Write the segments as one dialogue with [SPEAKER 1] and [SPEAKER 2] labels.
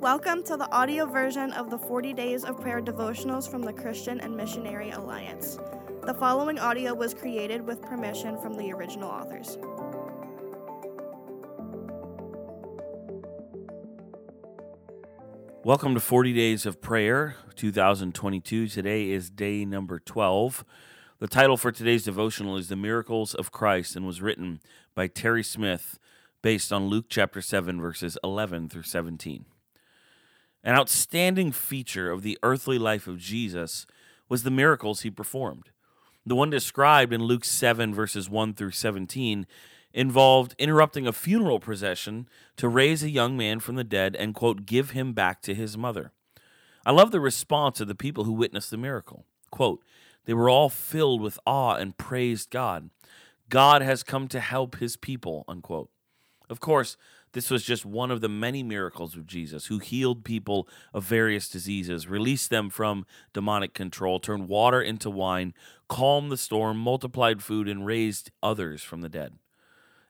[SPEAKER 1] Welcome to the audio version of the 40 Days of Prayer devotionals from the Christian and Missionary Alliance. The following audio was created with permission from the original authors.
[SPEAKER 2] Welcome to 40 Days of Prayer 2022. Today is day number 12. The title for today's devotional is The Miracles of Christ and was written by Terry Smith based on Luke chapter 7, verses 11 through 17. An outstanding feature of the earthly life of Jesus was the miracles he performed. The one described in Luke 7, verses 1 through 17, involved interrupting a funeral procession to raise a young man from the dead and, quote, give him back to his mother. I love the response of the people who witnessed the miracle. Quote, they were all filled with awe and praised God. God has come to help his people, unquote. Of course, this was just one of the many miracles of Jesus, who healed people of various diseases, released them from demonic control, turned water into wine, calmed the storm, multiplied food, and raised others from the dead.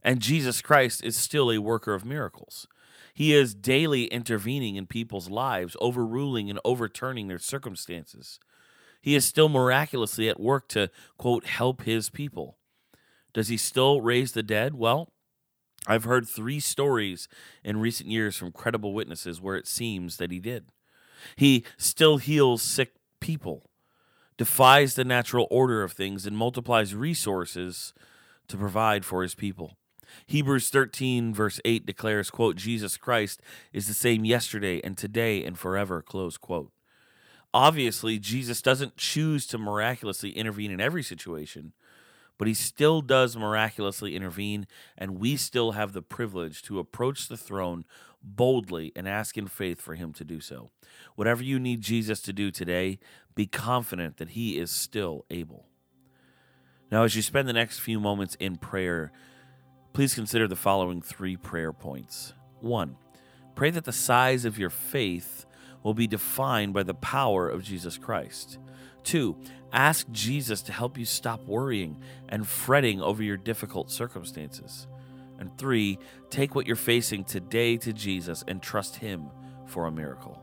[SPEAKER 2] And Jesus Christ is still a worker of miracles. He is daily intervening in people's lives, overruling and overturning their circumstances. He is still miraculously at work to, quote, help his people. Does he still raise the dead? Well, I've heard three stories in recent years from credible witnesses where it seems that he did. He still heals sick people, defies the natural order of things, and multiplies resources to provide for his people. Hebrews 13, verse 8 declares, quote, Jesus Christ is the same yesterday and today and forever, close quote. Obviously, Jesus doesn't choose to miraculously intervene in every situation, but he still does miraculously intervene, and we still have the privilege to approach the throne boldly and ask in faith for him to do so. Whatever you need Jesus to do today, be confident that he is still able. Now, as you spend the next few moments in prayer, please consider the following three prayer points. One, pray that the size of your faith will be defined by the power of Jesus Christ. Two, ask Jesus to help you stop worrying and fretting over your difficult circumstances. And three, take what you're facing today to Jesus and trust Him for a miracle.